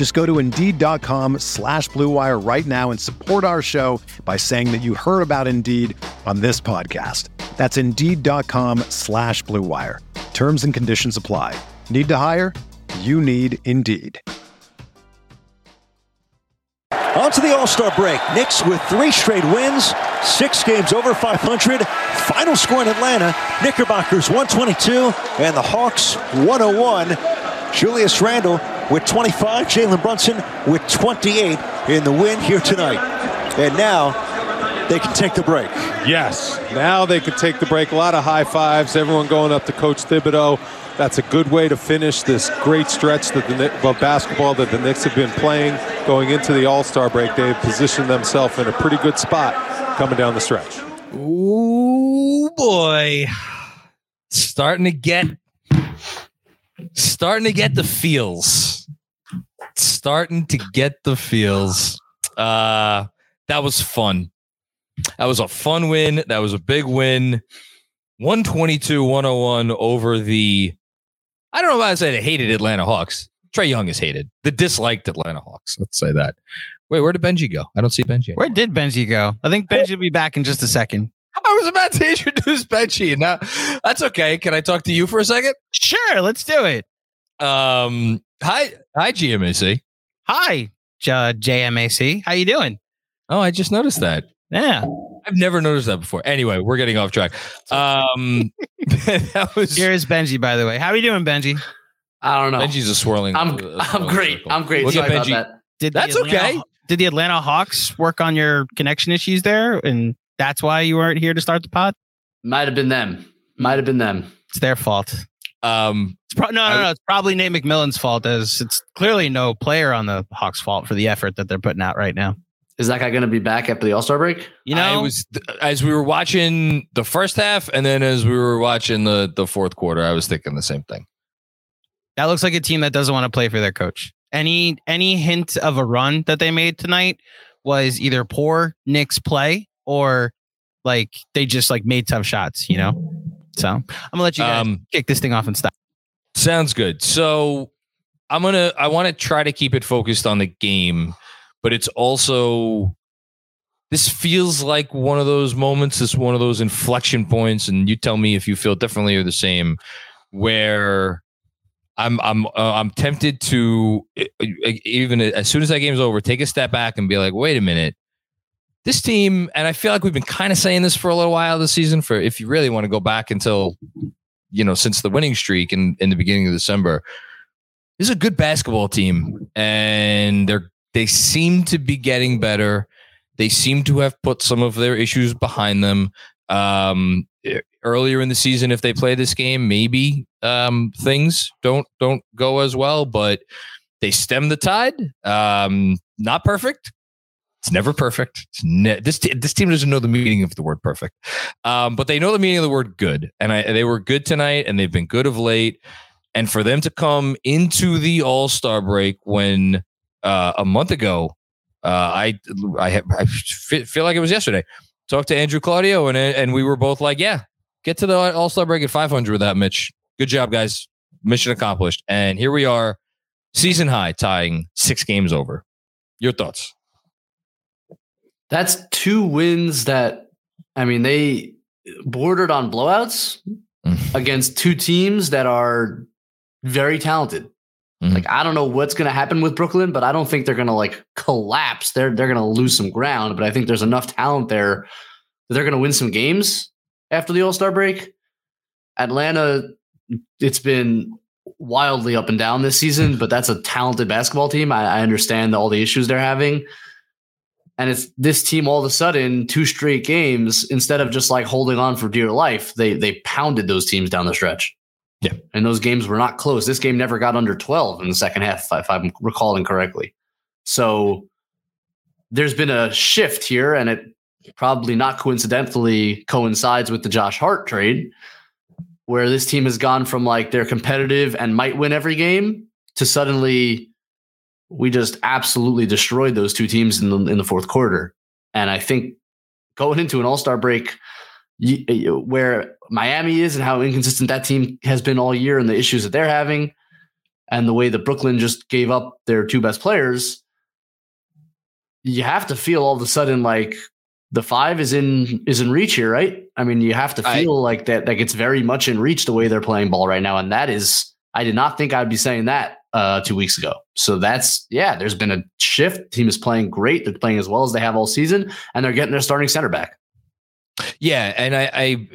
Just go to Indeed.com slash BlueWire right now and support our show by saying that you heard about Indeed on this podcast. That's Indeed.com slash BlueWire. Terms and conditions apply. Need to hire? You need Indeed. On to the All Star break. Knicks with three straight wins, six games over 500. Final score in Atlanta Knickerbockers 122 and the Hawks 101. Julius Randle with 25, Jalen Brunson with 28 in the win here tonight. And now they can take the break. Yes, now they can take the break. A lot of high fives, everyone going up to Coach Thibodeau. That's a good way to finish this great stretch that the of basketball that the Knicks have been playing going into the All-Star break. They've positioned themselves in a pretty good spot coming down the stretch. Ooh boy. Starting to get starting to get the feels. Starting to get the feels. Uh that was fun. That was a fun win. That was a big win. 122 101 over the I don't know if I said hated Atlanta Hawks. Trae Young is hated. The disliked Atlanta Hawks. Let's say that. Wait, where did Benji go? I don't see Benji. Where did Benji go? I think Benji will be back in just a second. I was about to introduce Benji. Now that's okay. Can I talk to you for a second? Sure, let's do it. Um, hi, hi, GMAC. Hi, J- JMAC. How you doing? Oh, I just noticed that. Yeah, I've never noticed that before. Anyway, we're getting off track. Um, that was here is Benji. By the way, how are you doing, Benji? I don't know. Benji's a swirling. I'm a I'm great. circle. I'm great. Look Sorry at about Benji. that. Did That's Atlanta- okay. Did the Atlanta Hawks work on your connection issues there, and that's why you weren't here to start the pod? Might have been them. Might have been them. It's their fault. Um, It's pro- no, no, I- no. It's probably Nate McMillan's fault, as it's clearly no player on the Hawks' fault for the effort that they're putting out right now. Is that guy going to be back after the All Star break? You know, I was as we were watching the first half, and then as we were watching the the fourth quarter, I was thinking the same thing. that looks like a team that doesn't want to play for their coach. Any any hint of a run that they made tonight was either poor Knicks play or like they just like made tough shots, you know. So I'm gonna let you guys Um, kick this thing off and stop. Sounds good. So I'm gonna I want to try to keep it focused on the game, but it's also this feels like one of those moments, this one of those inflection points, and you tell me if you feel differently or the same, where I'm I'm uh, I'm tempted to even as soon as that game's over, take a step back and be like, wait a minute. This team, and I feel like we've been kind of saying this for a little while this season. For if you really want to go back until you know, since the winning streak in, in the beginning of December. This is a good basketball team, and they're they seem to be getting better. They seem to have put some of their issues behind them. Um, earlier in the season, if they play this game, maybe um, things don't don't go as well, but they stem the tide. Um, not perfect. It's never perfect. It's ne- this te- this team doesn't know the meaning of the word perfect, um, but they know the meaning of the word good, and I, they were good tonight, and they've been good of late. And for them to come into the All Star break when uh, a month ago, uh, I I, I feel like it was yesterday. Talked to Andrew Claudio, and and we were both like, "Yeah, get to the All Star break at 500 with that, Mitch. Good job, guys. Mission accomplished." And here we are, season high, tying six games over. Your thoughts? That's two wins that, I mean, they bordered on blowouts Mm. against two teams that are very talented. Mhm. Like I don't know what's going to happen with Brooklyn, but I don't think they're going to like collapse. They're they're going to lose some ground, but I think there's enough talent there that they're going to win some games. after the All Star break. Atlanta, it's been wildly up and down this season, but that's a talented basketball team. I, I understand all the issues they're having. And it's this team all of a sudden, two straight games, instead of just like holding on for dear life, they they pounded those teams down the stretch. Yeah. And those games were not close. This game never got under 12 in the second half, if I'm recalling correctly. So there's been a shift here, and it probably not coincidentally coincides with the Josh Hart trade, where this team has gone from like they're competitive and might win every game to suddenly we just absolutely destroyed those two teams in the in the fourth quarter. And I think going into an All Star break, where Miami is and how inconsistent that team has been all year, and the issues that they're having, and the way that Brooklyn just gave up their two best players, you have to feel all of a sudden like the five is in is in reach here, right? I mean, you have to feel I, like that like it's very much in reach the way they're playing ball right now, and that is I did not think I'd be saying that uh, two weeks ago. So that's yeah, there's been a shift. Team is playing great. They're playing as well as they have all season, and they're getting their starting center back. Yeah, and I, I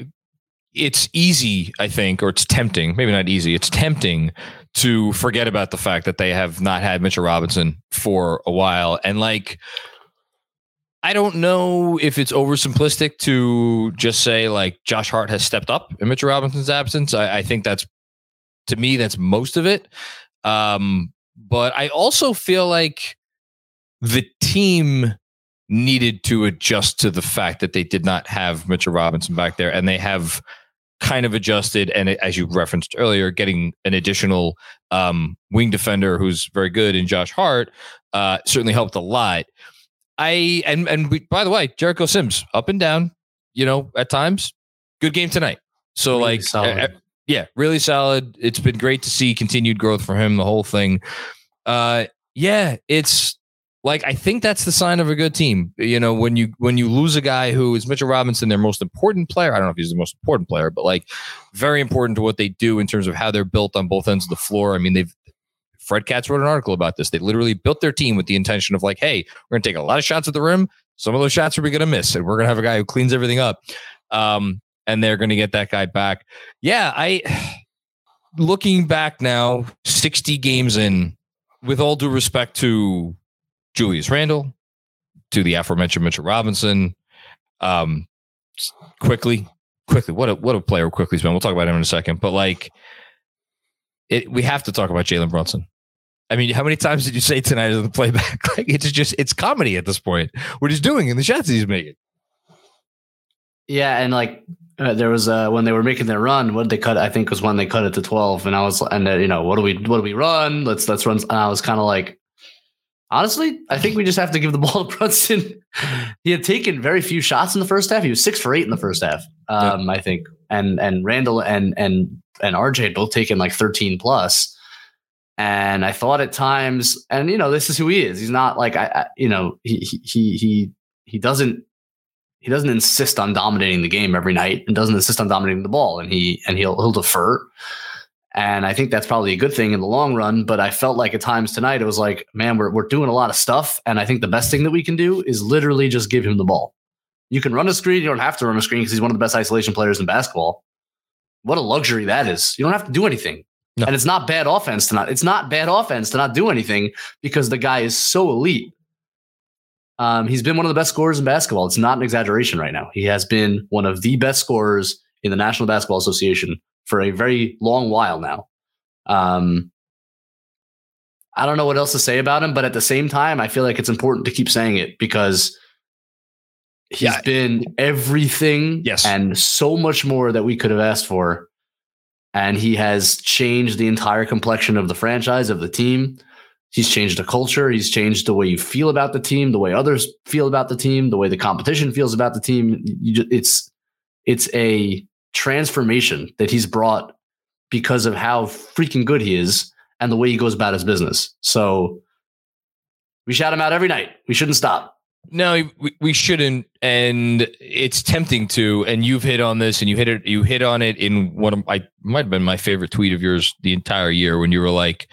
it's easy, I think, or it's tempting, maybe not easy, it's tempting to forget about the fact that they have not had Mitchell Robinson for a while. And like, I don't know if it's oversimplistic to just say like Josh Hart has stepped up in Mitchell Robinson's absence. I, I think that's to me, that's most of it. Um, but I also feel like the team needed to adjust to the fact that they did not have Mitchell Robinson back there and they have kind of adjusted and as you referenced earlier getting an additional um, wing defender who's very good in josh hart uh, certainly helped a lot. I and and we, by the way jericho sims up and down you know at times good game tonight. So really like yeah really solid it's been great to see continued growth for him the whole thing uh yeah it's like I think that's the sign of a good team. You know, when you when you lose a guy who is Mitchell Robinson, their most important player. I don't know if he's the most important player, but like very important to what they do in terms of how they're built on both ends of the floor. I mean, they've Fred Katz wrote an article about this. They literally built their team with the intention of like, hey, we're gonna take a lot of shots at the rim. Some of those shots are we gonna miss, and we're gonna have a guy who cleans everything up. Um, and they're gonna get that guy back. Yeah, I looking back now, 60 games in, with all due respect to Julius Randle, to the aforementioned Mitchell Robinson. Um, quickly, Quickley, what a what a player Quickley's been. We'll talk about him in a second, but like, it, we have to talk about Jalen Brunson. I mean, how many times did you say tonight in the playback? Like, it's just it's comedy at this point. What he's doing and the shots he's making. Yeah, and like uh, there was uh, when they were making their run, what they cut? I think was when they cut it to twelve, and I was and uh, you know what do we what do we run? Let's let's run. And I was kind of like, Honestly, I think we just have to give the ball to Brunson. he had taken very few shots in the first half. He was six for eight in the first half, um, I think. And and Randle and and and RJ had both taken like 13 plus. And I thought at times, and you know, this is who he is. He's not like I, I you know, he he he he doesn't he doesn't insist on dominating the game every night and doesn't insist on dominating the ball and he and he'll he'll defer and I think that's probably a good thing in the long run. But I felt like at times tonight, it was like, man, we're, we're doing a lot of stuff. And I think the best thing that we can do is literally just give him the ball. You can run a screen. You don't have to run a screen because he's one of the best isolation players in basketball. What a luxury that is. You don't have to do anything. No. And it's not bad offense to not, it's not bad offense to not do anything because the guy is so elite. Um, he's been one of the best scorers in basketball. It's not an exaggeration right now. He has been one of the best scorers in the National Basketball Association for a very long while now. Um, I don't know what else to say about him, but at the same time, I feel like it's important to keep saying it because he's yeah. been everything yes. and so much more that we could have asked for. And he has changed the entire complexion of the franchise, of the team. He's changed the culture. He's changed the way you feel about the team, the way others feel about the team, the way the competition feels about the team. Just, it's it's a transformation that he's brought because of how freaking good he is and the way he goes about his business. So we shout him out every night. We shouldn't stop. No, we, we shouldn't, and it's tempting to. And you've hit on this, and you hit it. You hit on it in one of I might have been my favorite tweet of yours the entire year when you were like,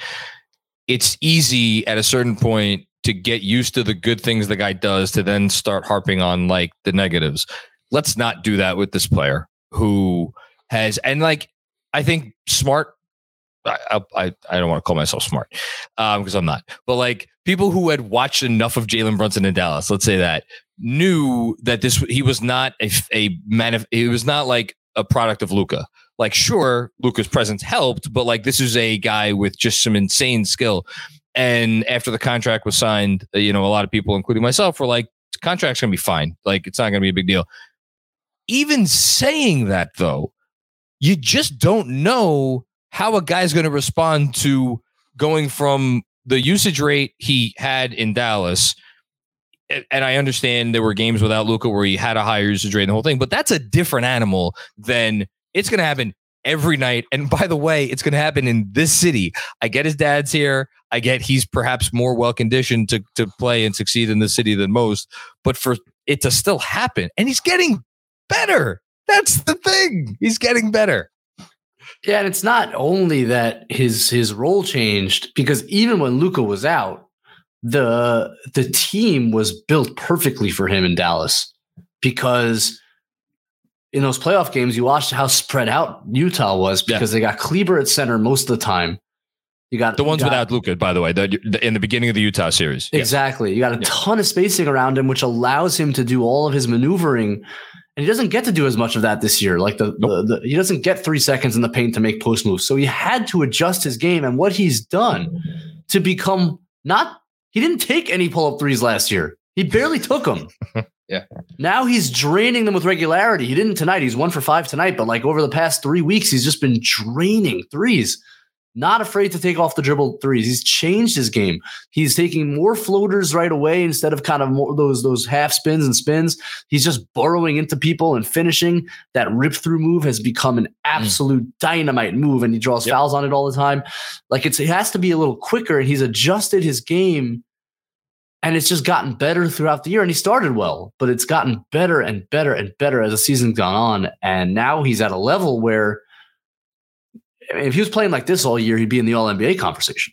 "It's easy at a certain point to get used to the good things the guy does to then start harping on like the negatives." Let's not do that with this player who has and like I think smart. I I, I don't want to call myself smart um, because um, I'm not. But like people who had watched enough of Jalen Brunson in Dallas, let's say that, knew that this he was not a a man. He was not like a product of Luka. Like, sure, Luka's presence helped, but like this is a guy with just some insane skill. And after the contract was signed, uh, you know, a lot of people, including myself, were like, contract's gonna be fine. Like, it's not gonna be a big deal. Even saying that though, you just don't know how a guy's gonna respond to going from the usage rate he had in Dallas and I understand there were games without Luca where he had a higher usage rate and the whole thing, but that's a different animal than it's going to happen every night. And by the way, it's going to happen in this city. I get his dad's here. I get he's perhaps more well conditioned to to play and succeed in this city than most. But for it to still happen, and he's getting better. That's the thing. He's getting better. Yeah, and it's not only that his his role changed because even when Luka was out, the the team was built perfectly for him in Dallas because in those playoff games, you watched how spread out Utah was because yeah. they got Kleber at center most of the time. You got the ones got, without Luka, by the way, the, the, in the beginning of the Utah series. Exactly. Yeah. You got a yeah. ton of spacing around him, which allows him to do all of his maneuvering. And he doesn't get to do as much of that this year. Like the, nope. the, the he doesn't get three seconds in the paint to make post moves. So he had to adjust his game. And what he's done to become not he didn't take any pull up threes last year. He barely took them. yeah. Now he's draining them with regularity. He didn't tonight. He's one for five tonight, but like over the past three weeks, he's just been draining threes. Not afraid to take off the dribble threes. He's changed his game. He's taking more floaters right away instead of kind of more those those half spins and spins. He's just burrowing into people and finishing. That rip through move has become an mm. absolute mm. dynamite move, and he draws yep. fouls on it all the time. Like it's it has to be a little quicker, and he's adjusted his game and it's just gotten better throughout the year. And he started well, but it's gotten better and better and better as the season's gone on. And now he's at a level where if he was playing like this all year, he'd be in the All NBA conversation.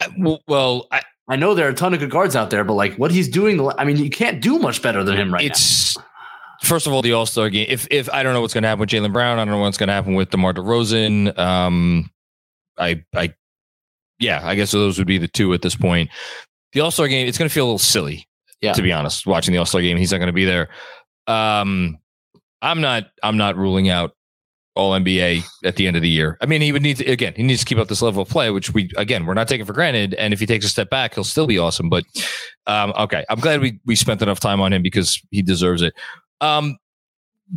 Uh, well, I, I know there are a ton of good guards out there, but like what he's doing, I mean, you can't do much better than him right it's, now. First of all, the All Star game. If if I don't know what's going to happen with Jaylen Brown, I don't know what's going to happen with DeMar DeRozan. Um, I I yeah, I guess those would be the two at this point the All Star game, it's going to feel a little silly. Yeah. To be honest, watching the All Star game, he's not going to be there. Um, I'm not. I'm not ruling out All NBA at the end of the year. I mean, he would need to again. He needs to keep up this level of play, which we again we're not taking for granted. And if he takes a step back, he'll still be awesome. But um, okay, I'm glad we we spent enough time on him because he deserves it. Um,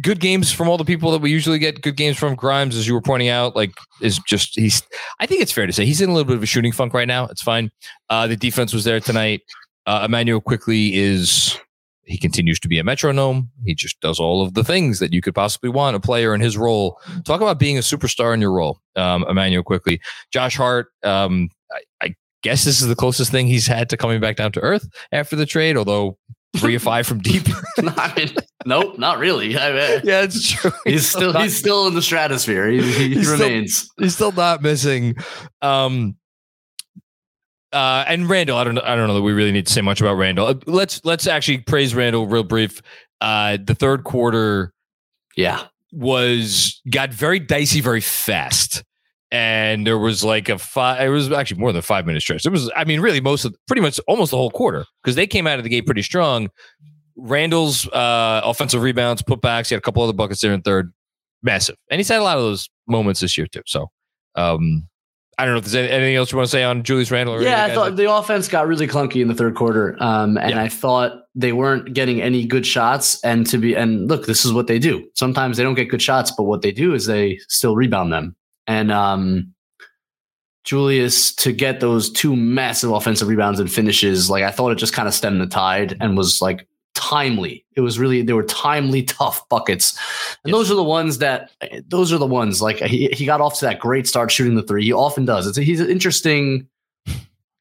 good games from all the people that we usually get good games from. Grimes, as you were pointing out, like is just he's. I think it's fair to say he's in a little bit of a shooting funk right now. It's fine. Uh, the defense was there tonight. Uh, Immanuel Quickley is. He continues to be a metronome. He just does all of the things that you could possibly want a player in his role. Talk about being a superstar in your role, um, Immanuel Quickley. Josh Hart. Um, I, I guess this is the closest thing he's had to coming back down to earth after the trade. Although three or five from deep. I mean, nope, not really. I mean, yeah, it's true. He's, he's still, not, he's still in the stratosphere. He, he, he remains. Still, he's still not missing. Um, uh, and Randle, I don't know. I don't know that we really need to say much about Randle. Uh, let's let's actually praise Randle real brief. Uh, the third quarter, yeah, was got very dicey very fast and there was like a five it was actually more than five minute stretch it was i mean really most of pretty much almost the whole quarter because they came out of the gate pretty strong Randle's uh offensive rebounds putbacks he had a couple other buckets there in third massive and he's had a lot of those moments this year too so um I don't know if there's anything else you want to say on Julius Randle. yeah, I thought the offense got really clunky in the third quarter, um, and yeah. I thought they weren't getting any good shots. And to be and look, this is what they do. Sometimes they don't get good shots, but what they do is they still rebound them and um, Julius to get those two massive offensive rebounds and finishes. Like I thought it just kind of stemmed the tide and was like timely. It was really they were timely, tough buckets, and yes. those are the ones that those are the ones like he he got off to that great start shooting the three. He often does. It's a, he's an interesting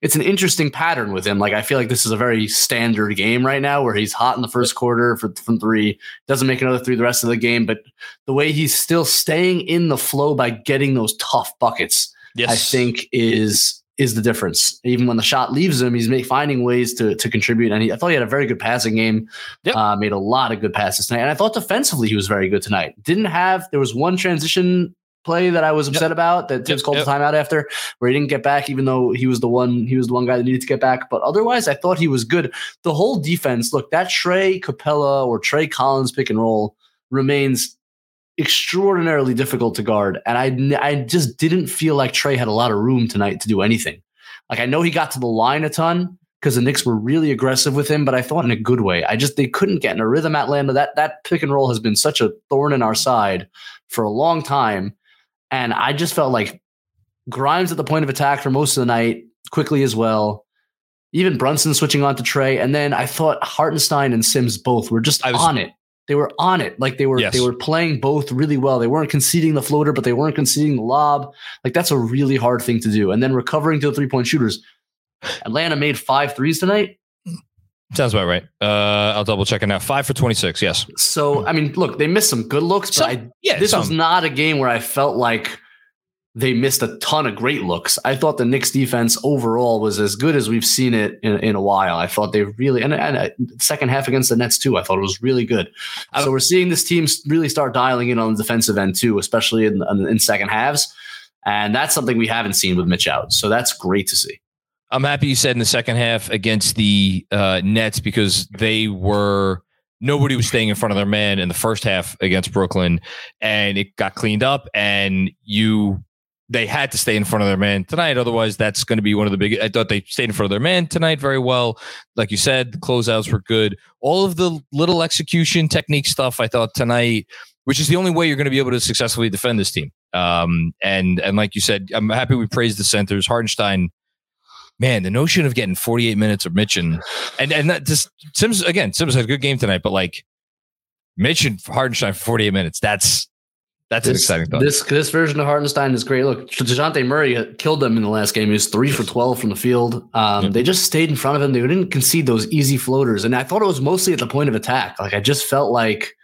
it's an interesting pattern with him. Like I feel like this is a very standard game right now where he's hot in the first quarter for, from three, doesn't make another three the rest of the game, but the way he's still staying in the flow by getting those tough buckets, yes. I think is is the difference. Even when the shot leaves him, he's make, finding ways to to contribute. And he, I thought he had a very good passing game. Yep. Uh, made a lot of good passes tonight. And I thought defensively he was very good tonight. Didn't have there was one transition play that I was upset about that Thibs Yep, called yep. the timeout after, where he didn't get back, even though he was the one he was the one guy that needed to get back. But otherwise, I thought he was good. The whole defense, look, that Trae Capela or Trae Collins pick and roll remains extraordinarily difficult to guard. And I I just didn't feel like Trae had a lot of room tonight to do anything. Like I know he got to the line a ton because the Knicks were really aggressive with him, but I thought in a good way. I just they couldn't get in a rhythm. at Atlanta that that pick and roll has been such a thorn in our side for a long time, and I just felt like Grimes at the point of attack for most of the night, Quickley as well. Even Brunson switching on to Trae, and then I thought Hartenstein and Sims both were just was- on it. They were on it, like they were Yes. they were playing both really well. They weren't conceding the floater, but they weren't conceding the lob. Like that's a really hard thing to do. And then recovering to the three point shooters. Atlanta made five threes tonight. Sounds about right. Uh, I'll double check it now. Five for 26. Yes. So I mean, look, they missed some good looks, but Some- I, Yeah. this was not a game where I felt like they missed a ton of great looks. I thought the Knicks defense overall was as good as we've seen it in, in a while. I thought they really and, and uh, second half against the Nets too. I thought it was really good. So we're seeing this team really start dialing in on the defensive end too, especially in, in second halves. And that's something we haven't seen with Mitch out. So that's great to see. I'm happy you said in the second half against the uh, Nets because they were nobody was staying in front of their man in the first half against Brooklyn, and it got cleaned up, and you they had to stay in front of their man tonight. Otherwise, that's going to be one of the big. I thought they stayed in front of their man tonight very well. Like you said, the closeouts were good. All of the little execution technique stuff I thought tonight, which is the only way you're going to be able to successfully defend this team. Um, and and like you said, I'm happy we praised the centers. Hartenstein man, the notion of getting 48 minutes of Mitch and and that just Sims again, Sims had a good game tonight, but like Mitch and Hartenstein for 48 minutes, that's that's an This, exciting thought. this this version of Hartenstein is great. Look, Dejounte Murray killed them in the last game. He was three for twelve from the field. Um. They just stayed in front of him. They didn't concede those easy floaters, and I thought it was mostly at the point of attack. Like I just felt like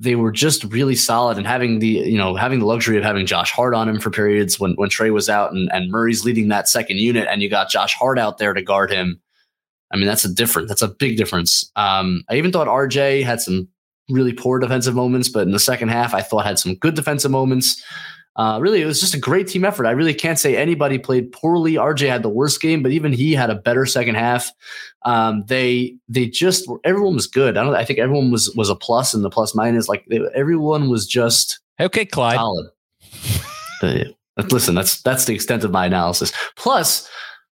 they were just really solid and having the you know having the luxury of having Josh Hart on him for periods when when Trae was out and, and Murray's leading that second unit, and you got Josh Hart out there to guard him. I mean, that's a different. That's a big difference. Um, I even thought RJ had some really poor defensive moments, but in the second half, I thought had some good defensive moments. Uh, really, it was just a great team effort. I really can't say anybody played poorly. RJ had the worst game, but even he had a better second half. Um, they they just everyone was good. I don't. I think everyone was was a plus and the plus minus. Like they, everyone was just okay, Clyde. solid. Listen, that's that's the extent of my analysis. Plus,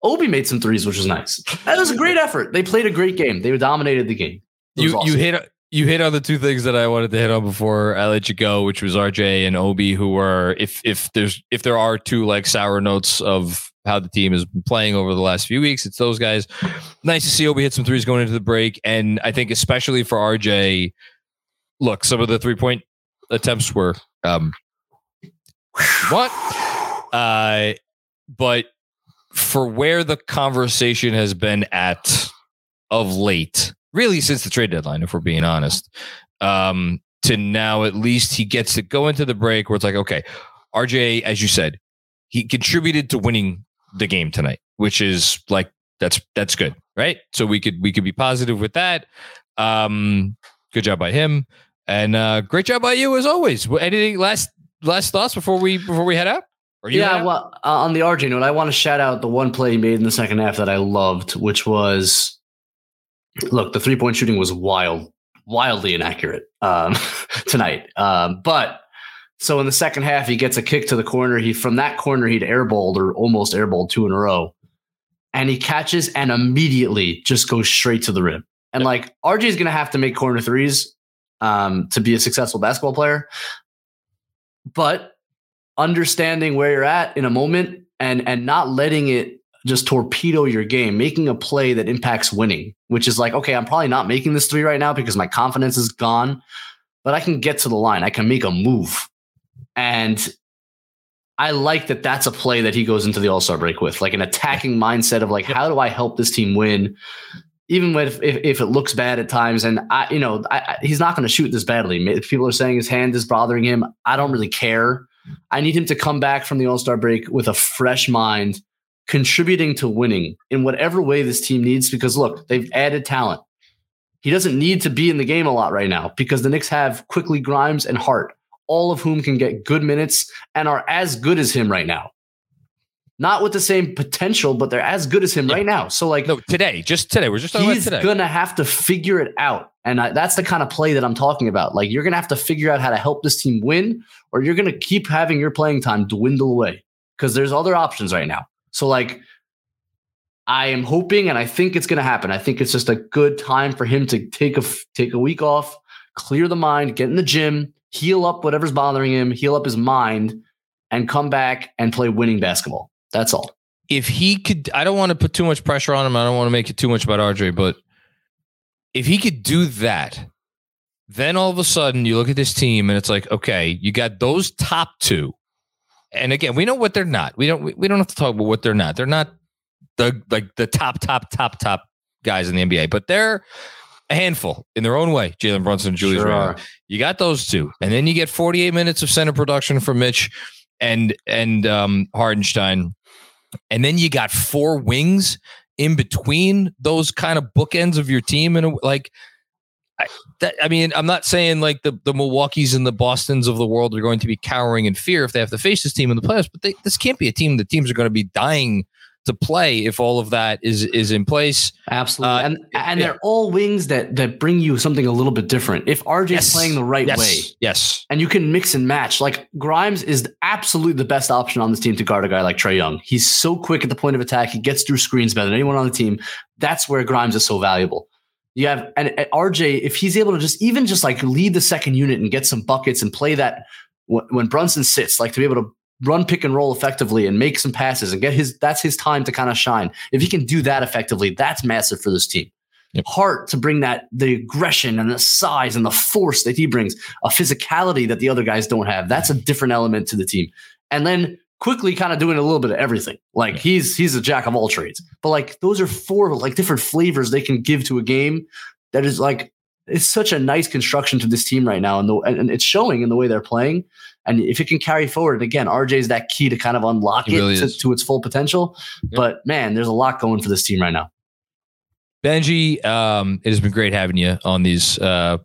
Obi made some threes, which was nice. That was a great effort. They played a great game. They dominated the game. It You awesome. you hit you hit on the two things that I wanted to hit on before I let you go, which was RJ and Obi, who were if if there's if there are two like sour notes of how the team has been playing over the last few weeks, it's those guys. Nice to see Obi hit some threes going into the break, and I think especially for RJ, look, some of the three point attempts were um what uh but for where the conversation has been at of late, really since the trade deadline, if we're being honest, um, to now at least he gets to go into the break where it's like, okay, RJ, as you said, he contributed to winning the game tonight, which is like that's that's good, right? So we could we could be positive with that. Um, good job by him, and uh, great job by you as always. Anything last last thoughts before we before we head out? Or you yeah, out? well, uh, on the RJ note, I want to shout out the one play he made in the second half that I loved, which was look, the three point shooting was wild, wildly inaccurate um, tonight. Um, but so in the second half, he gets a kick to the corner. He from that corner, he'd airballed or almost airballed two in a row, and he catches and immediately just goes straight to the rim. And like RJ is going to have to make corner threes um, to be a successful basketball player, but understanding where you're at in a moment and and not letting it just torpedo your game, making a play that impacts winning, which is like, okay, I'm probably not making this three right now because my confidence is gone, but I can get to the line. I can make a move. And I like that that's a play that he goes into the All Star break with, like an attacking mindset of like, how do I help this team win? Even if, if, if it looks bad at times, and I, you know, I, I, he's not going to shoot this badly. People are saying his hand is bothering him, I don't really care. I need him to come back from the All Star break with a fresh mind, contributing to winning in whatever way this team needs. Because look, they've added talent. He doesn't need to be in the game a lot right now because the Knicks have Quickley Grimes and Hart, all of whom can get good minutes and are as good as him right now. Not with the same potential, but they're as good as him yeah. right now. So, like, no, today, just today, we're just talking he's gonna have to figure it out, and I, that's the kind of play that I'm talking about. Like, you're gonna have to figure out how to help this team win, or you're gonna keep having your playing time dwindle away because there's other options right now. So, like, I am hoping, and I think it's going to happen. I think it's just a good time for him to take a take a week off, clear the mind, get in the gym, heal up whatever's bothering him, heal up his mind, and come back and play winning basketball. That's all. If he could, I don't want to put too much pressure on him. I don't want to make it too much about RJ, but if he could do that, then all of a sudden you look at this team and it's like, okay, you got those top two. And again, we know what they're not. We don't. We don't have to talk about what they're not. They're not the like the top, top, top, top guys in the NBA, but they're a handful in their own way. Jalen Brunson and Julius sure Randle. You got those two, and then you get 48 minutes of center production from Mitch and and um, Hartenstein, and then you got four wings in between those kind of bookends of your team, and like. I, that, I mean, I'm not saying like the, the Milwaukee's and the Boston's of the world are going to be cowering in fear if they have to face this team in the playoffs, but they, this can't be a team. The teams are going to be dying to play if all of that is is in place. Absolutely, uh, and and yeah. they're all wings that that bring you something a little bit different. If RJ's yes. playing the right yes. way, yes, and you can mix and match. Like Grimes is absolutely the best option on this team to guard a guy like Trae Young. He's so quick at the point of attack. He gets through screens better than anyone on the team. That's where Grimes is so valuable. You have and, and RJ if he's able to just even just like lead the second unit and get some buckets and play that when Brunson sits, like to be able to run pick and roll effectively and make some passes and get his that's his time to kind of shine. If he can do that effectively, that's massive for this team. Yep. Hart to bring that the aggression and the size and the force that he brings, a physicality that the other guys don't have. That's a different element to the team. And then Quickley kind of doing a little bit of everything. Like he's he's a jack of all trades. But like those are four like different flavors they can give to a game that is like it's such a nice construction to this team right now, and the and it's showing in the way they're playing. And if it can carry forward, and again, RJ is that key to kind of unlock it, really to, to, its full potential. But man, there's a lot going for this team right now. Benji, um, it has been great having you on these uh,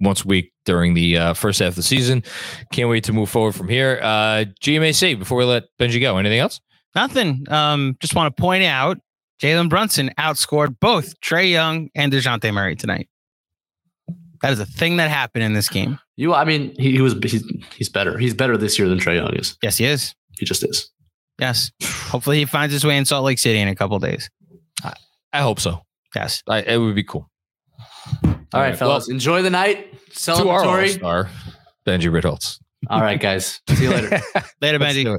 once a week during the uh, first half of the season. Can't wait to move forward from here. Uh, GMAC, before we let Benji go, anything else? Nothing. Um, just want to point out Jalen Brunson outscored both Trae Young and Dejounte Murray tonight. That is a thing that happened in this game. You, I mean, he, he was he's, he's better. He's better this year than Trae Young is. Yes, he is. He just is. Yes. Hopefully, he finds his way in Salt Lake City in a couple days. I, I, hope so. Yes, I, it would be cool. All, All right, right, fellas, well, enjoy the night. Celebratory. To our Benji Ritholtz. All right, guys. See you later. later, Benji.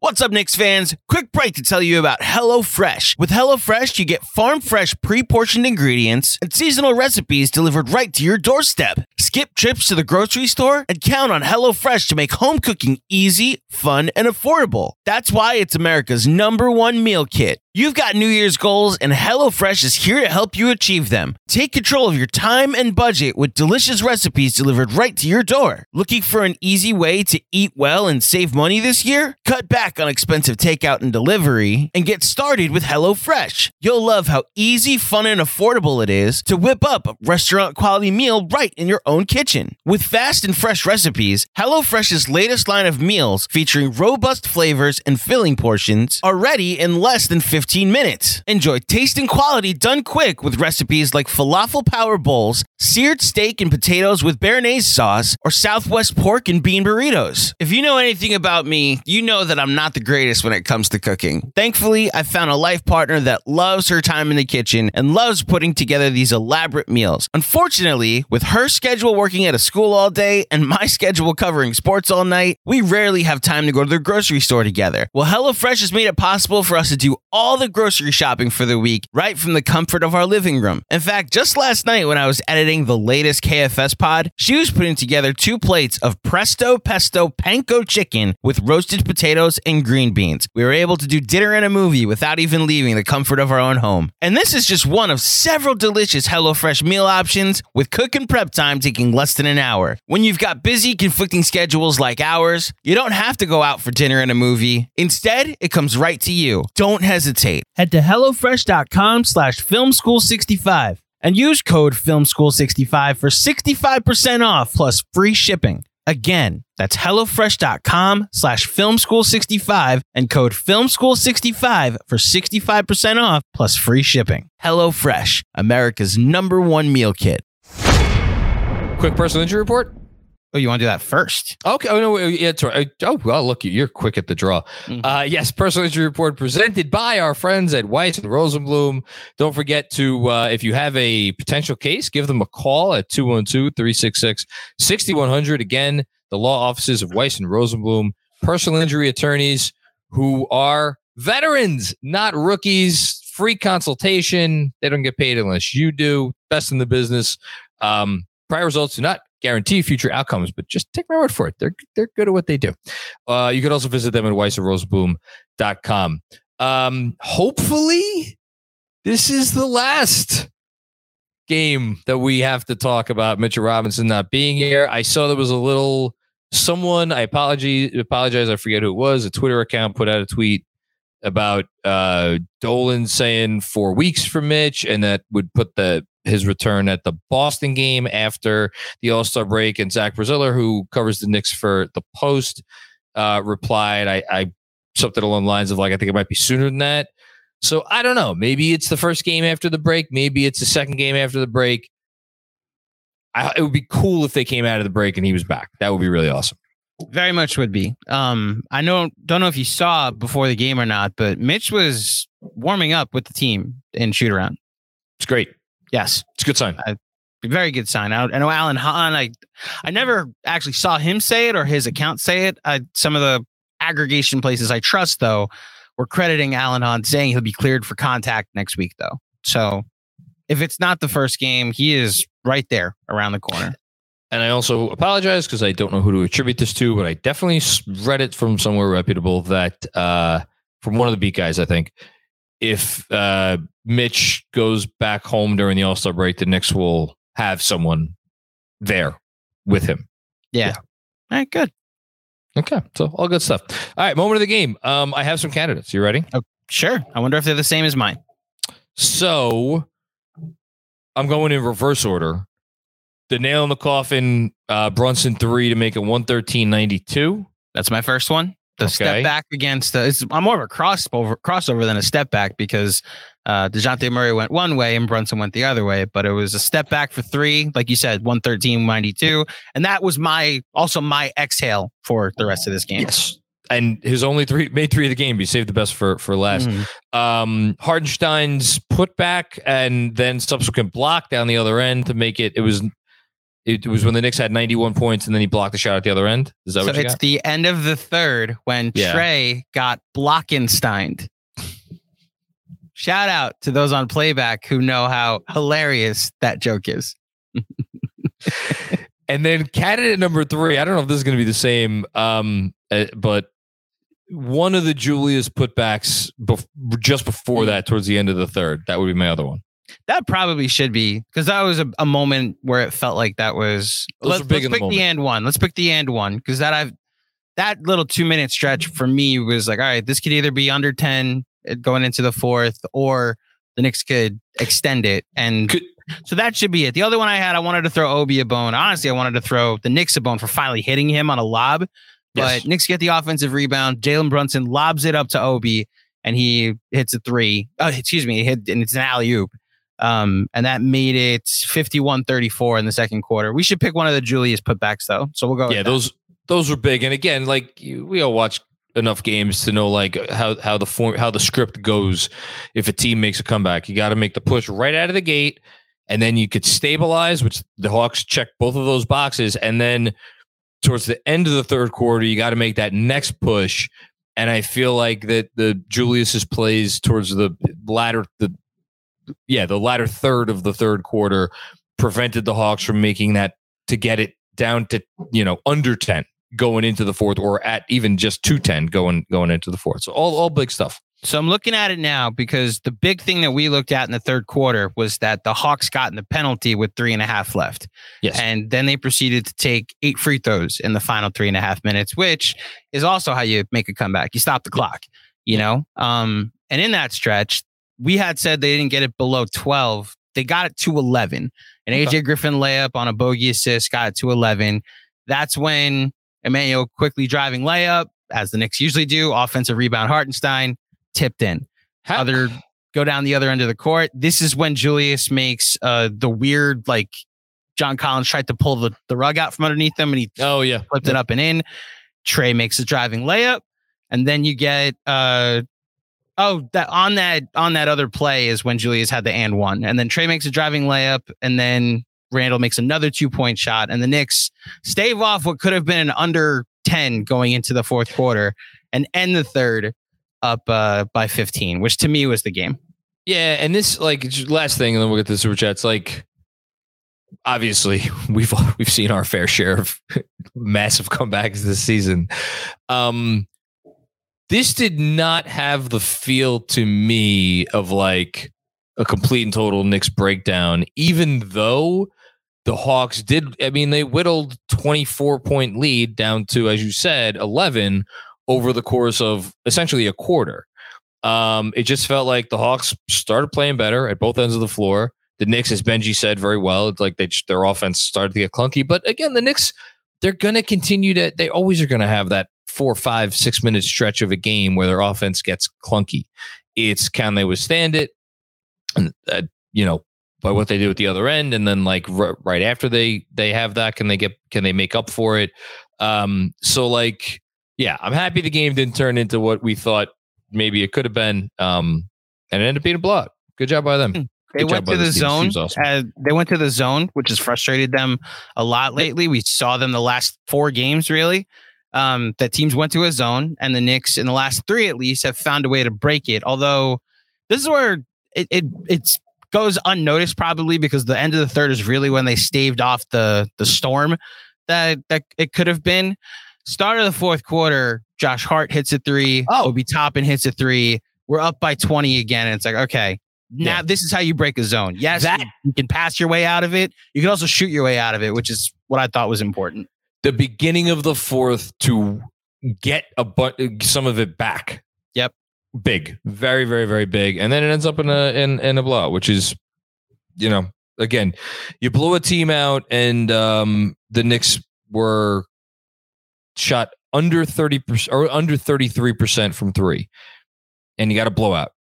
What's up, Knicks fans? Quick break to tell you about HelloFresh. With HelloFresh, you get farm fresh, pre portioned ingredients and seasonal recipes delivered right to your doorstep. Skip trips to the grocery store and count on HelloFresh to make home cooking easy, fun, and affordable. That's why it's America's number one meal kit. You've got New Year's goals, and HelloFresh is here to help you achieve them. Take control of your time and budget with delicious recipes delivered right to your door. Looking for an easy way to eat well and save money this year? Cut back on expensive takeout and delivery and get started with HelloFresh. You'll love how easy, fun, and affordable it is to whip up a restaurant quality meal right in your own kitchen. With fast and fresh recipes, HelloFresh's latest line of meals featuring robust flavors and filling portions are ready in less than 15 minutes. Enjoy taste and quality done quick with recipes like falafel power bowls, seared steak and potatoes with béarnaise sauce, or Southwest pork and bean burritos. If you know anything about me, you know that I'm not the greatest when it comes to cooking. Thankfully, I found a life partner that loves her time in the kitchen and loves putting together these elaborate meals. Unfortunately, with her schedule working at a school all day and my schedule covering sports all night, we rarely have time to go to the grocery store together. Well, HelloFresh has made it possible for us to do all the grocery shopping for the week right from the comfort of our living room. In fact, just last night when I was editing the latest KFS pod, she was putting together two plates of Presto Pesto Panko chicken with roasted potatoes and green beans. We were able to do dinner and a movie without even leaving the comfort of our own home. And this is just one of several delicious HelloFresh meal options with cook and prep time taking less than an hour. When you've got busy, conflicting schedules like ours, you don't have to go out for dinner and a movie. Instead, it comes right to you. Don't hesitate. Head to HelloFresh.com slash FilmSchool65 and use code FilmSchool65 for 65% off plus free shipping. Again, that's HelloFresh.com slash FilmSchool65 and code FilmSchool65 for 65% off plus free shipping. HelloFresh, America's number one meal kit. Quick personal injury report. Oh, you want to do that first? Okay. Oh no. Yeah. It's right. Oh well. Look, you're quick at the draw. Mhm. Uh, yes. Personal injury report presented by our friends at Weiss and Rosenblum. Don't forget to, uh, if you have a potential case, give them a call at 212-366-6100. Again, the law offices of Weiss and Rosenblum, personal injury attorneys who are veterans, not rookies. Free consultation. They don't get paid unless you do. Best in the business. Um, prior results do not guarantee future outcomes, but just take my word for it. They're they're good at what they do. Uh, you could also visit them at weissandrosenblum.com. Um, hopefully, this is the last game that we have to talk about Mitchell Robinson not being here. I saw there was a little someone. I apologize. Apologize. I forget who it was. A Twitter account put out a tweet about uh Dolan saying four weeks for Mitch, and that would put the his return at the Boston game after the All Star break. And Zach Braziller, who covers the Knicks for the Post, uh, replied, I, I something along the lines of like, I think it might be sooner than that. So I don't know. Maybe it's the first game after the break. Maybe it's the second game after the break. I, it would be cool if they came out of the break and he was back. That would be really awesome. Very much would be. Um, I know don't know if you saw before the game or not, but Mitch was warming up with the team in shoot around. It's great. Yes, It's a good sign. very good sign. I, I know Alan Hahn. I I never actually saw him say it or his account say it. I, some of the aggregation places I trust though were crediting Alan Hahn saying he'll be cleared for contact next week though. So if it's not the first game, he is right there around the corner. And I also apologize because I don't know who to attribute this to, but I definitely read it from somewhere reputable that uh, from one of the beat guys, I think, if uh, Mitch goes back home during the All Star break, the Knicks will have someone there with him. Yeah. All right, good. Okay, so all good stuff. All right, moment of the game. Um, I have some candidates. You ready? Oh, Sure. I wonder if they're the same as mine. So I'm going in reverse order. The nail in the coffin, uh, Brunson three to make it 113.92. That's my first one. The Okay. step back against the, it's, I'm more of a crossover crossover than a step back because uh, Dejounte Murray went one way and Brunson went the other way, but it was a step back for three, like you said, 113.92. And that was my also my exhale for the rest of this game. Yes. And his only three made three of the game. He saved the best for for last. Mhm. Um, Hartenstein's putback and then subsequent block down the other end to make it. It was it was when the Knicks had 91 points and then he blocked the shot at the other end. Is that So what you it's got? the end of the third when Yeah. Trae got Blockensteined. Shout out to those on playback who know how hilarious that joke is. And then candidate number three, I don't know if this is going to be the same, um, uh, but one of the Julius putbacks bef- just before that, towards the end of the third, that would be my other one. That probably should be because that was a, a moment where it felt like that was. Those big let's in the pick the end one. Let's pick the end one because that I've that little two minute stretch for me was like, all right, this could either be under ten uh, going into the fourth, or the Knicks could extend it, and Could- so that should be it. The other one I had, I wanted to throw Obi a bone. Honestly, I wanted to throw the Knicks a bone for finally hitting him on a lob, but Yes. Knicks get the offensive rebound. Jalen Brunson lobs it up to Obi, and he hits a three. Oh, excuse me, he hit, and it's an alley oop. Um, and that made it 51 34 in the second quarter. We should pick one of the Julius putbacks, though. So we'll go. yeah, those those were big. And again, like we all watch enough games to know like how how the form how the script goes. If a team makes a comeback, you got to make the push right out of the gate, and then you could stabilize, which the Hawks check both of those boxes, and then towards the end of the third quarter, you got to make that next push. And I feel like that the Julius's plays towards the latter the yeah the latter third of the third quarter prevented the Hawks from making that to get it down to you know under 10 going into the fourth or at even just 210 going going into the fourth so all, all big stuff So I'm looking at it now because the big thing that we looked at in the third quarter was that the Hawks got in the penalty with three and a half left. yes And then they proceeded to take eight free throws in the final three and a half minutes, which is also how you make a comeback. You stop the clock, you know? Um, and in that stretch, we had said they didn't get it below 12. They got it to 11. And Okay. AJ Griffin layup on a Bogi assist got it to 11. That's when Immanuel Quickley driving layup, as the Knicks usually do, offensive rebound Hartenstein, tipped in How- other go down the other end of the court. This is when Julius makes uh the weird like John Collins tried to pull the, the rug out from underneath him and he oh yeah flipped it up and in. Trae makes a driving layup, and then you get uh oh that on that on that other play is when Julius had the and one, and then Trae makes a driving layup, and then Randle makes another two point shot, and the Knicks stave off what could have been an under ten going into the fourth quarter and end the third up uh, by 15, which to me was the game. yeah and this like last thing and then we'll get to the super chats like obviously we've we've seen our fair share of massive comebacks this season um this did not have the feel to me of like a complete and total Knicks breakdown, even though the Hawks did. I mean, they whittled 24 point lead down to, as you said, 11 over the course of essentially a quarter. Um, it just felt like the Hawks started playing better at both ends of the floor. The Knicks, as Benji said very well, like they their offense started to get clunky. But again, the Knicks, they're going to continue to. They always are going to have that four, five, six minute stretch of a game where their offense gets clunky. It's can they withstand it? And uh, you know by what they do at the other end, and then like r- right after they they have that, can they get can they make up for it? Um, so like yeah, I'm happy the game didn't turn into what we thought maybe it could have been. Um, and it ended up being a blowout. Good job by them. They Good went to the this team. This zone. awesome. uh, they went to the zone, which has frustrated them a lot lately. We saw them the last four games, really. Um, that teams went to a zone, and the Knicks, in the last three at least, have found a way to break it. Although this is where it it it's goes unnoticed, probably because the end of the third is really when they staved off the the storm that that it could have been. Start of the fourth quarter, Josh Hart hits a three. Oh. Obi Toppin hits a three. We're up by 20 again. And it's like, okay, now Yeah. this is how you break a zone. Yes, That- you- you can pass your way out of it. You can also shoot your way out of it, which is what I thought was important. The beginning of the fourth to get a but some of it back. Yep. Big, very, very, very big, and then it ends up in a in in a blowout, which is, you know, again, you blow a team out, and um, the Knicks were shot under thirty percent or under thirty three percent from three, and you got a blowout,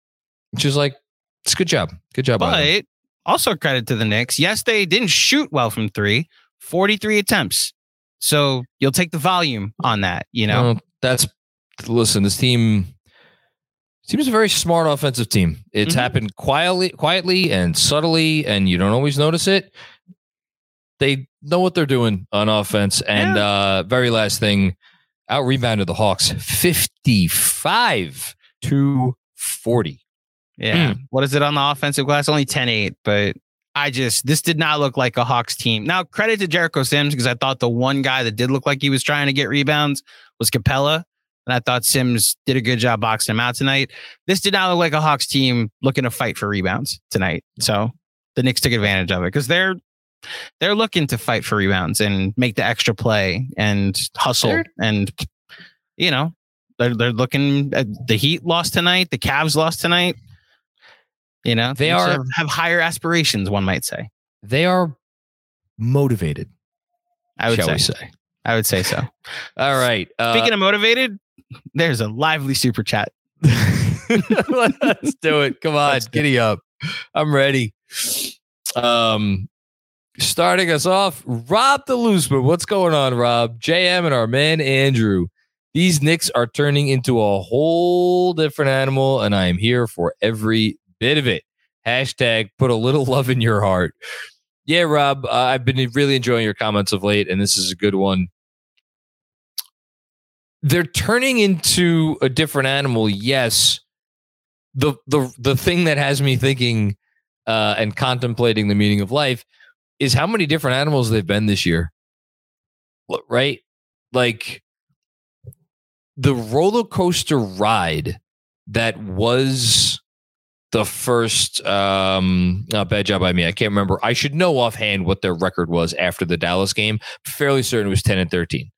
which is like it's good job, good job. But also credit to the Knicks. Yes, they didn't shoot well from three, 43 attempts. So you'll take the volume on that, you know? That's listen. This team seems a very smart offensive team. It's Mhm. happened quietly, quietly and subtly, and you don't always notice it. They know what they're doing on offense. And uh very last thing, out rebounded the Hawks fifty-five to forty. Yeah. Hmm. What is it on the offensive glass? Only 10 8, but I just, this did not look like a Hawks team. Now, credit to Jericho Sims because I thought the one guy that did look like he was trying to get rebounds was Capela. And I thought Sims did a good job boxing him out tonight. This did not look like a Hawks team looking to fight for rebounds tonight. So the Knicks took advantage of it because they're they're looking to fight for rebounds and make the extra play and hustle Sure. and you know they're they're looking at the Heat lost tonight, the Cavs lost tonight. You know, They are- have, higher aspirations, one might say. They are motivated. I would shall say. we say? I would say so. All right. Uh, Speaking of motivated, there's a lively super chat. Let's do it. Come on, Let's giddy up. I'm ready. Um, starting us off, Rob the Looseman. What's going on, Rob? JM and our man Andrew. These Knicks are turning into a whole different animal, and I am here for every bit of it. Hashtag put a little love in your heart. Yeah, Rob, uh, I've been really enjoying your comments of late, and this is a good one. They're turning into a different animal, yes. The the the thing that has me thinking uh, and contemplating the meaning of life is how many different animals they've been this year. Right? Like the roller coaster ride that was the first um uh, bad job by me. I can't remember. I should know offhand what their record was after the Dallas game. Fairly certain it was 10 and 13.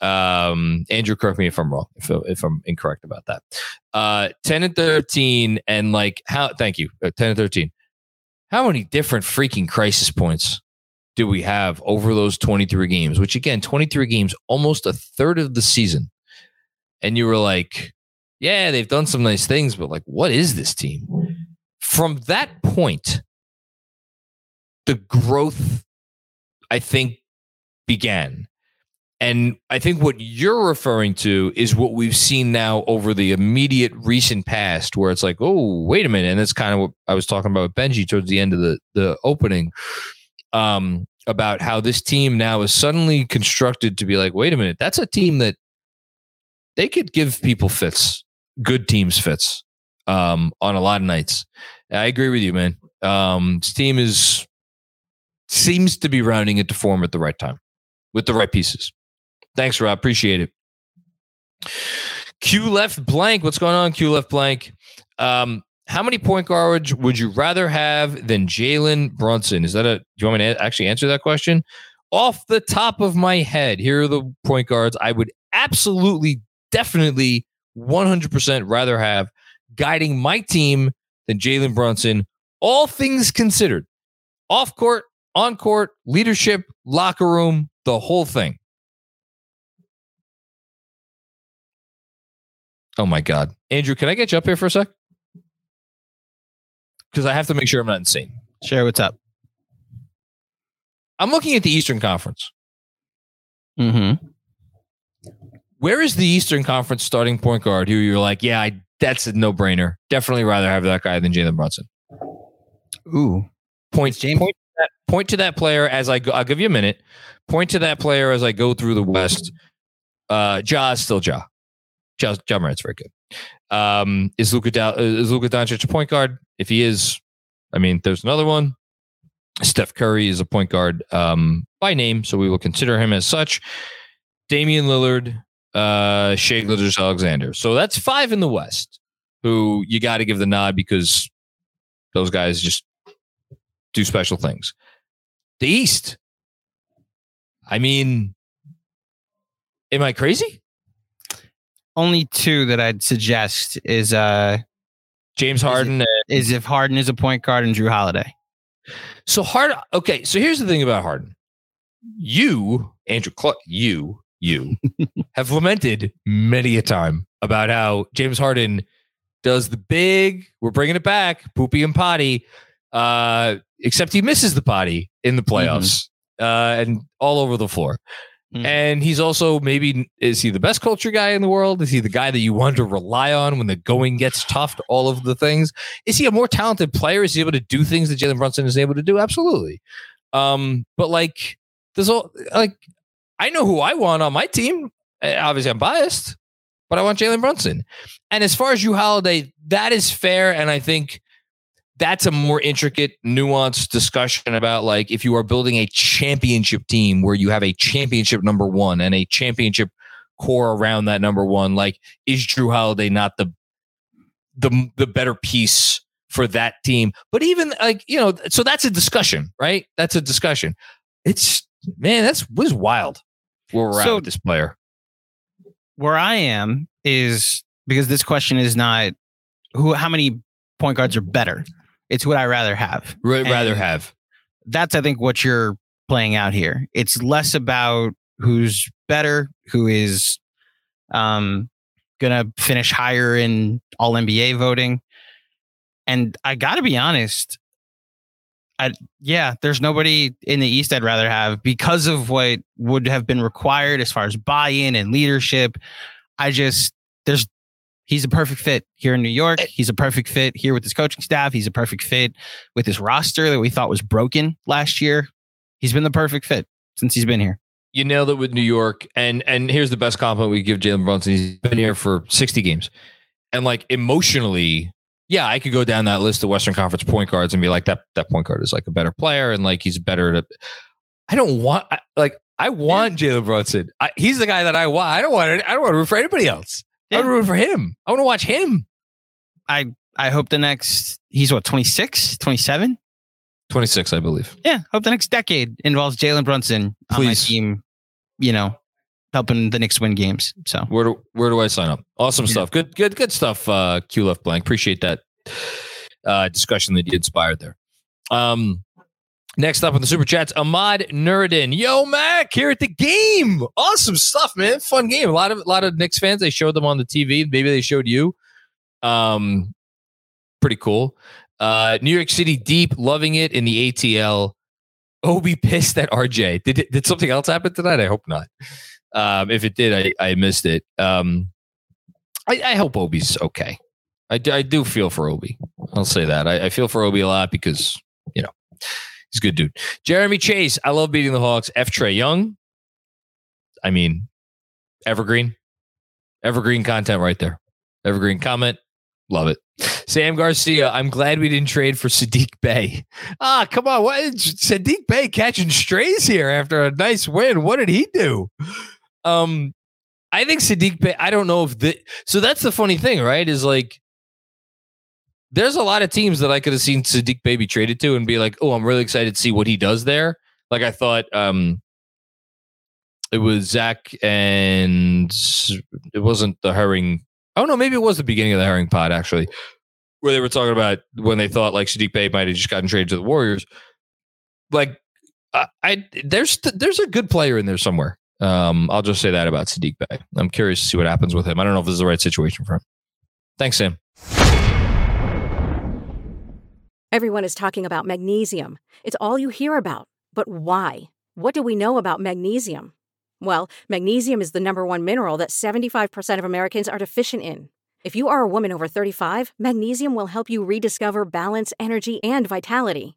Um Andrew correct me if I'm wrong, if, if I'm incorrect about that. Uh 10 and 13 and like how thank you. Uh, 10 and 13. How many different freaking crisis points do we have over those 23 games? Which again, 23 games, almost a third of the season. And you were like, yeah, they've done some nice things, but like, what is this team? From that point, the growth, I think, began. And I think what you're referring to is what we've seen now over the immediate recent past, where it's like, oh, wait a minute. And that's kind of what I was talking about with Benji towards the end of the, the opening um, about how this team now is suddenly constructed to be like, wait a minute, that's a team that they could give people fits, good teams fits um, on a lot of nights. I agree with you, man. Um, this team is seems to be rounding into form at the right time with the right pieces. Thanks, Rob. Appreciate it. Q left blank. What's going on? Q left blank. Um, how many point guards would you rather have than Jalen Brunson? Is that a? Do you want me to actually answer that question? Off the top of my head, here are the point guards I would absolutely, definitely, 100% rather have guiding my team than Jalen Brunson. All things considered, off court, on court, leadership, locker room, the whole thing. Oh my God. Andrew, can I get you up here for a sec? Because I have to make sure I'm not insane. Share what's up. I'm looking at the Eastern Conference. Mm-hmm. Where is the Eastern Conference starting point guard who you're like, yeah, I, that's a no brainer. Definitely rather have that guy than Jalen Brunson. Ooh. Point, James- point, to that, point to that player as I go. I'll give you a minute. Point to that player as I go through the West. Uh, Ja is still Ja. Ja, ja Morant's very good. Um, is Luka is Luka Doncic a point guard? If he is, I mean, there's another one. Steph Curry is a point guard um, by name, so we will consider him as such. Damian Lillard, uh, Shai Gilgeous Alexander. So that's five in the West who you got to give the nod because those guys just do special things. The East. I mean, am I crazy? only two that I'd suggest is uh James Harden. and- is if Harden is a point guard and Jrue Holiday. So hard. Okay. So here's the thing about Harden. You, Andrew, Clark, you, you have lamented many a time about how James Harden does the big. We're bringing it back, poopy and potty. Uh, except he misses the potty in the playoffs uh, and all over the floor. Mhm. And he's also maybe is he the best culture guy in the world? Is he the guy that you want to rely on when the going gets tough? All of the things. Is he a more talented player? Is he able to do things that Jalen Brunson is able to do? Absolutely. Um, but like there's all like I know who I want on my team. Uh, Obviously, I'm biased, but I want Jalen Brunson. And as far as you Holiday, that is fair, and I think that's a more intricate, nuanced discussion about like if you are building a championship team where you have a championship number one and a championship core around that number one. Like, is Jrue Holiday not the the the better piece for that team? But even like you know, so that's a discussion, right? That's a discussion. It's man, that's was wild where we're at with this player. Where I am is because this question is not who how many point guards are better. It's what I rather have. Ra- rather have That's I think what you're playing out here. It's less about who's better, who is um gonna finish higher in all NBA voting. And I gotta be honest, I yeah, there's nobody in the East I'd rather have because of what would have been required as far as buy-in and leadership. I just there's he's a perfect fit here in New York. Eh. He's a perfect fit here with his coaching staff. He's a perfect fit with his roster that we thought was broken last year. He's been the perfect fit since he's been here. you nailed it with New York. And and here's the best compliment we give Jalen Brunson. He's been here for 60 games. And like emotionally, yeah, I could go down that list of Western Conference point guards and be like, that that point guard is like a better player and like he's better at I don't want I- like I want Jalen Brunson. I, he's the guy that I want. I don't want it. I don't want to root for anybody else. I want to root for him. I want to watch him. I I hope the next he's what 26, 27? 26, I believe. Yeah, hope the next decade involves Jalen Brunson on my Please. team, you know, helping the Knicks win games. So Where do where do I sign up? Awesome stuff. Good good good stuff. Uh, Q left blank. Appreciate that uh, discussion that you inspired there. Um, next up on the super chats, Ahmad Nuruddin. Yo, Mac, here at the game. Awesome stuff, man. Fun game. A lot of a lot of Knicks fans. They showed them on the TV. Maybe they showed you. Um, pretty cool. Uh, New York City deep, loving it in the ATL. Obi pissed at RJ. Did did something else happen tonight? I hope not. Um, if it did, I, I missed it. Um, I, I hope Obi's okay. I, do- I do feel for Obi. I'll say that. I, I feel for Obi a lot because, you know, he's a good dude. Jeremy Chase, I love beating the Hawks. F. Trae Young. I mean, evergreen. Evergreen content right there. Evergreen comment. Love it. Sam Garcia, I'm glad we didn't trade for Saddiq Bey. Ah, come on. What Saddiq Bey catching strays here after a nice win. What did he do? Um, I think Saddiq Bey, I don't know if the so that's the funny thing, right? Is like there's a lot of teams that I could have seen Saddiq Bey be traded to and be like, oh, I'm really excited to see what he does there. Like I thought um it was Zach and it wasn't the herring. Oh no, maybe it was the beginning of the herring pod actually, where they were talking about when they thought like Saddiq Bey might have just gotten traded to the Warriors. Like I, I there's there's a good player in there somewhere. Um, I'll just say that about Saddiq Bey. I'm curious to see what happens with him. I don't know if this is the right situation for him. Thanks, Sam. Everyone is talking about magnesium. It's all you hear about. But why? What do we know about magnesium? Well, magnesium is the number one mineral that 75% of Americans are deficient in. If you are a woman over 35, magnesium will help you rediscover balance, energy, and vitality.